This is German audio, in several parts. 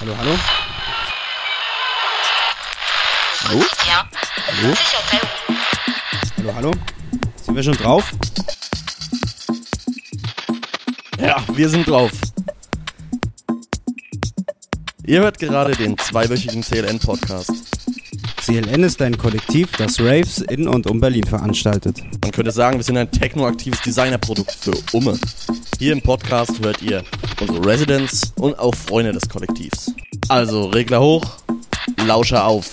Hallo, hallo? Hallo? Tiens, Hallo? Hallo, hallo? Sind wir schon drauf? Ja, wir sind drauf. Ihr hört gerade den zweiwöchigen CLN-Podcast. CLN ist ein Kollektiv, das Raves in und um Berlin veranstaltet. Man könnte sagen, wir sind ein technoaktives Designerprodukt für Umme. Hier im Podcast hört ihr unsere Residents und auch Freunde des Kollektivs. Also Regler hoch, Lauscher auf.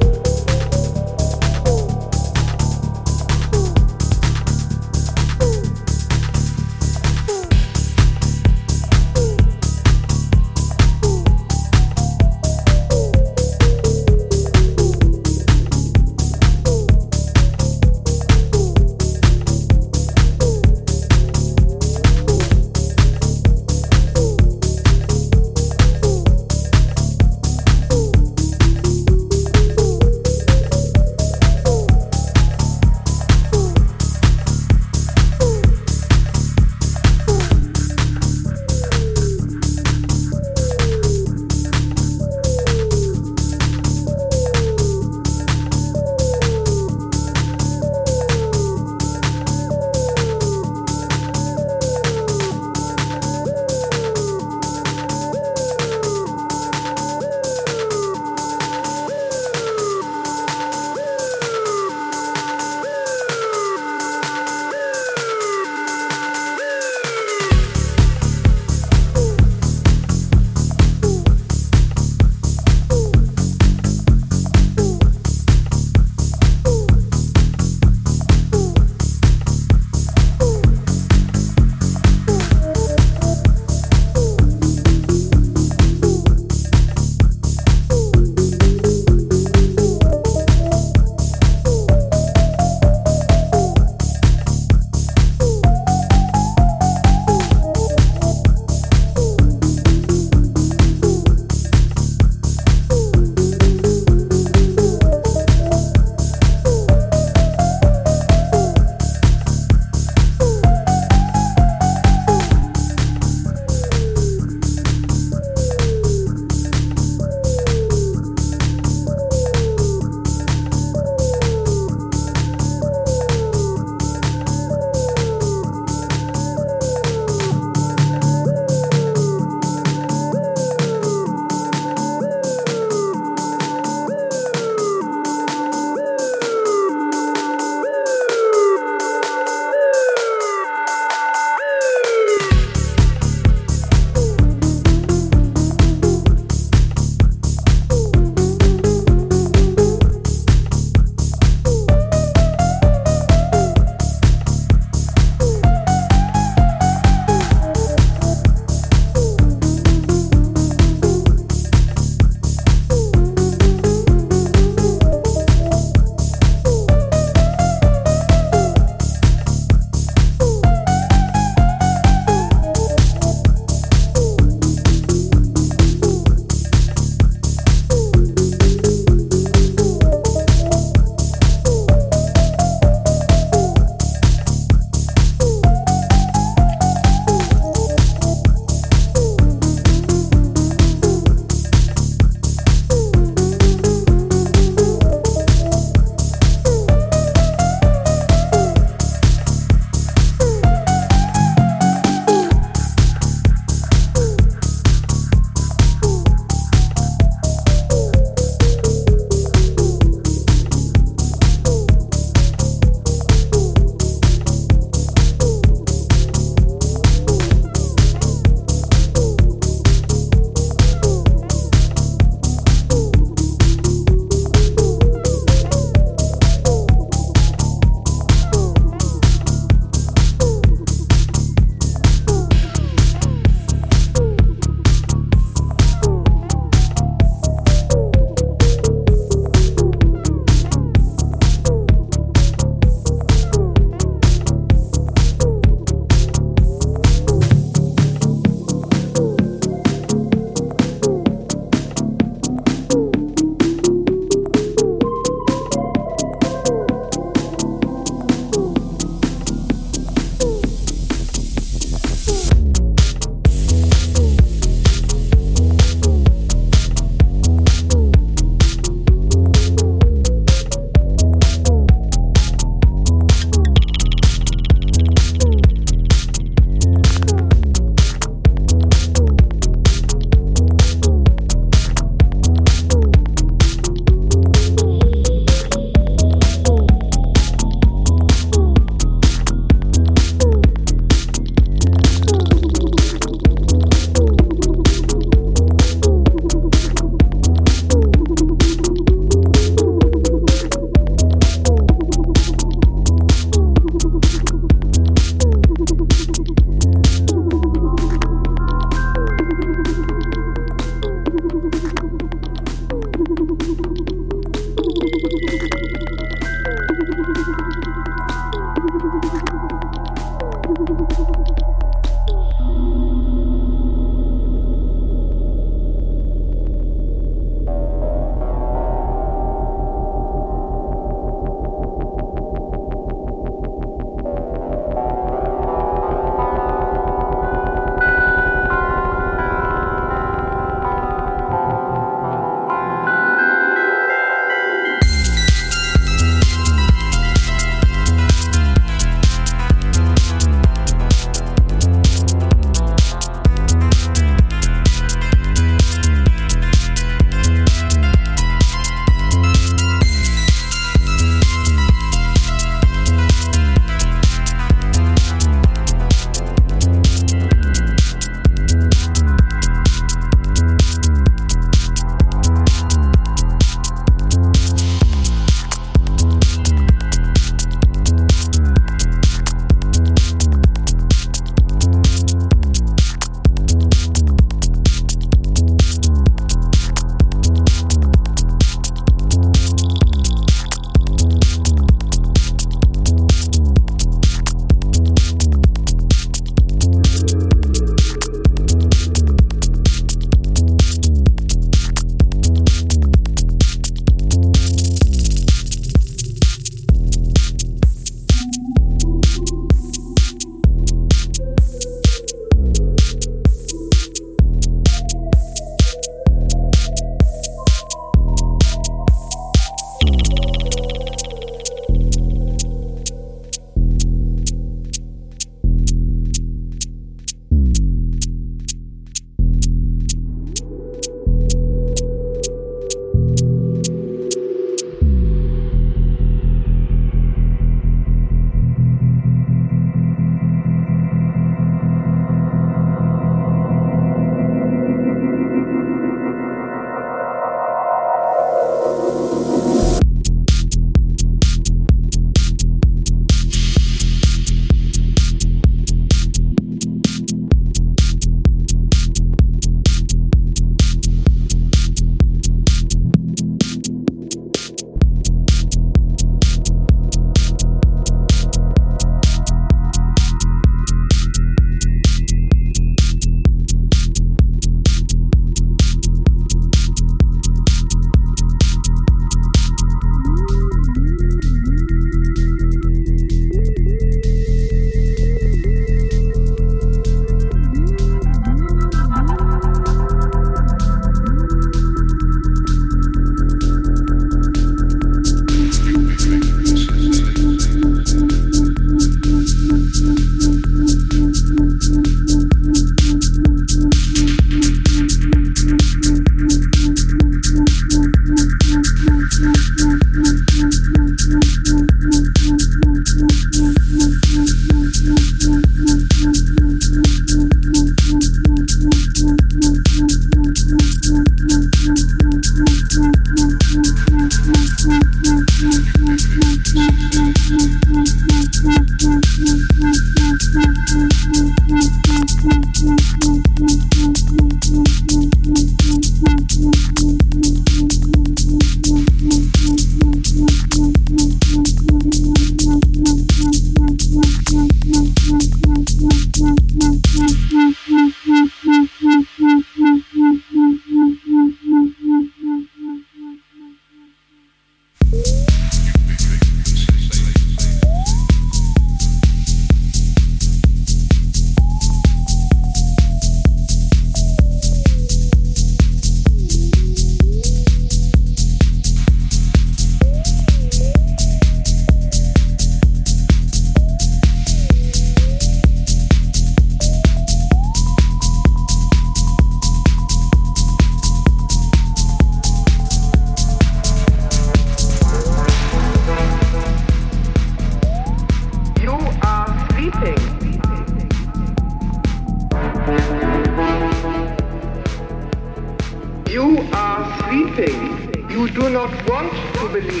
You are sleeping. You do not want to believe.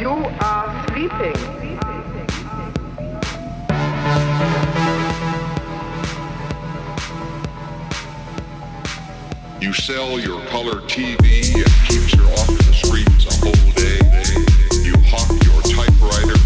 You are sleeping. You sell your color TV and keeps you off in the streets a whole day. You hawk your typewriter.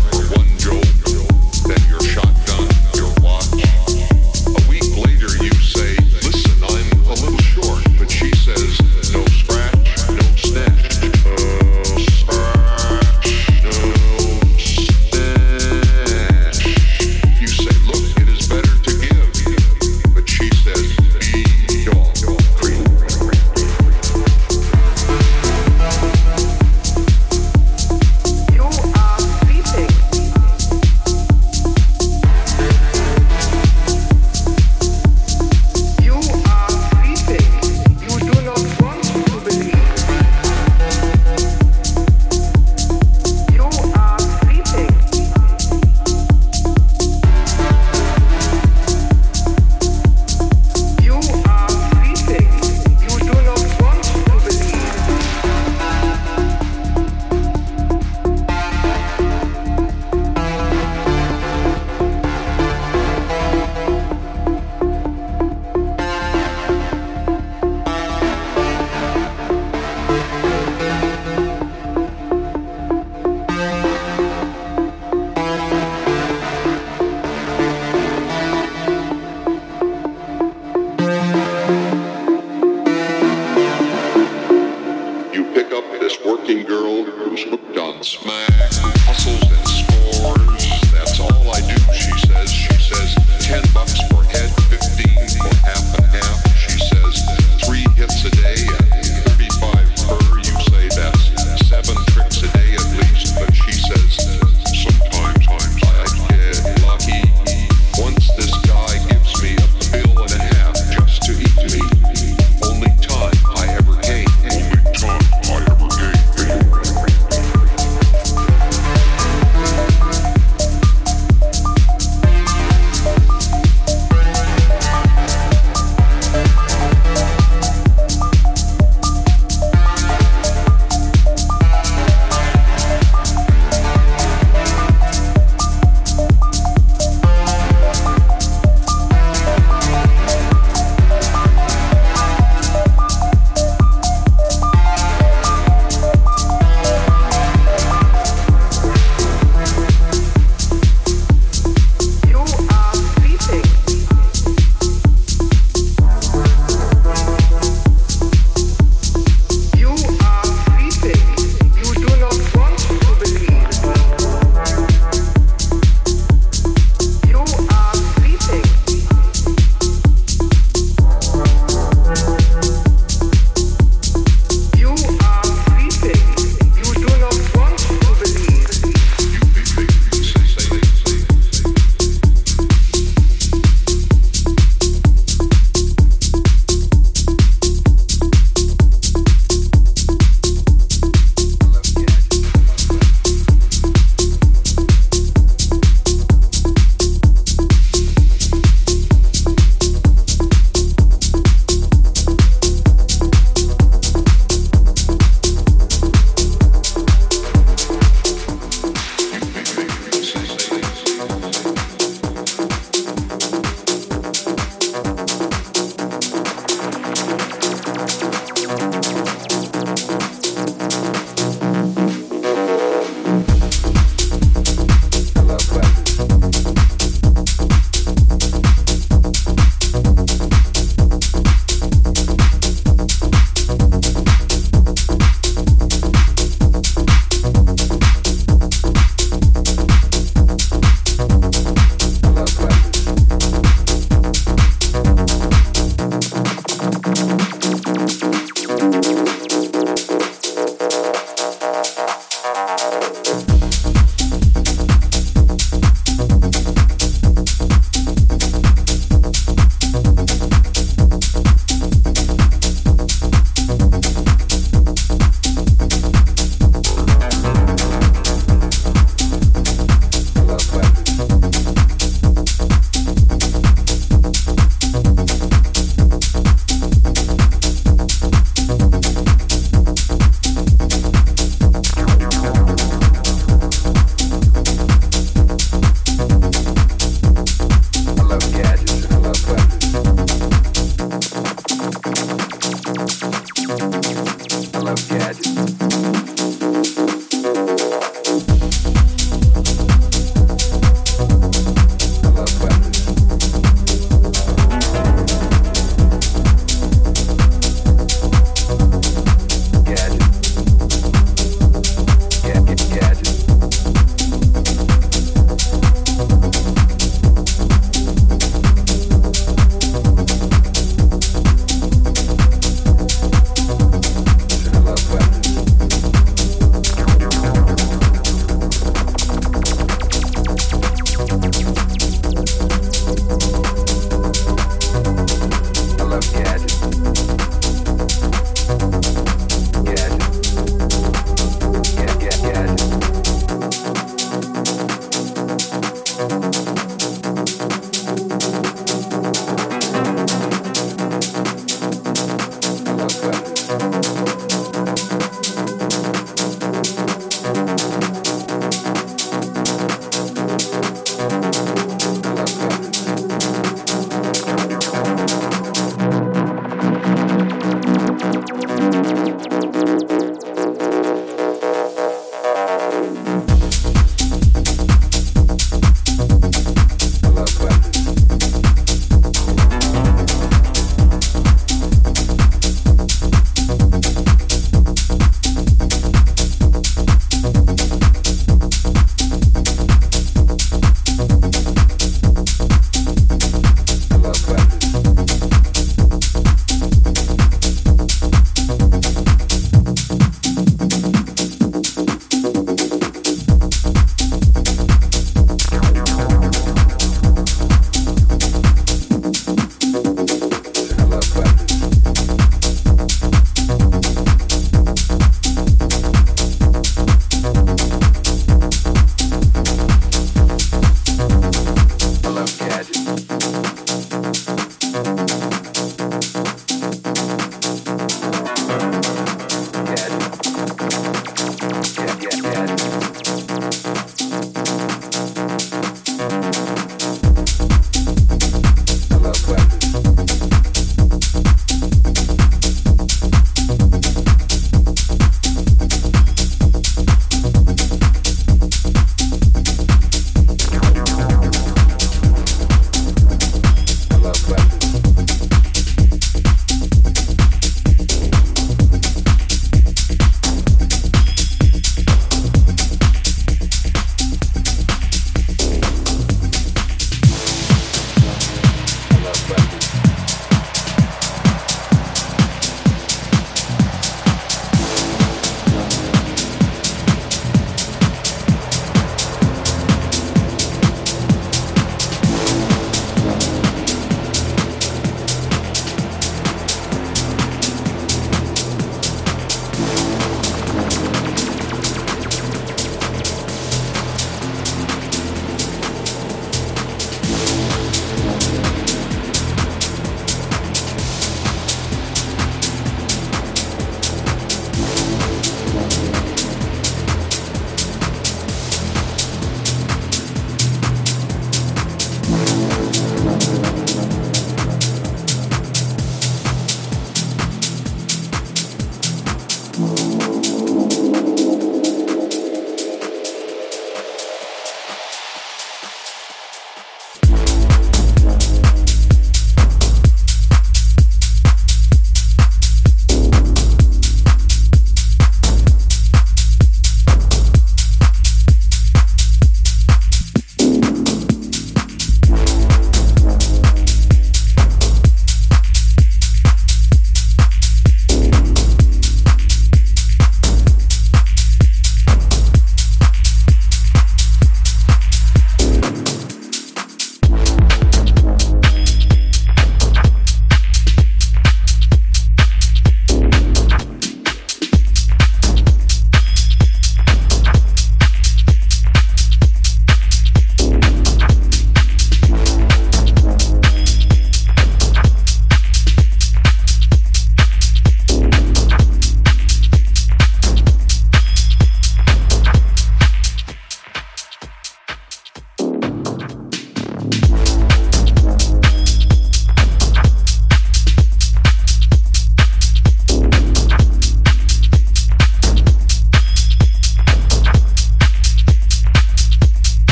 Tuesday.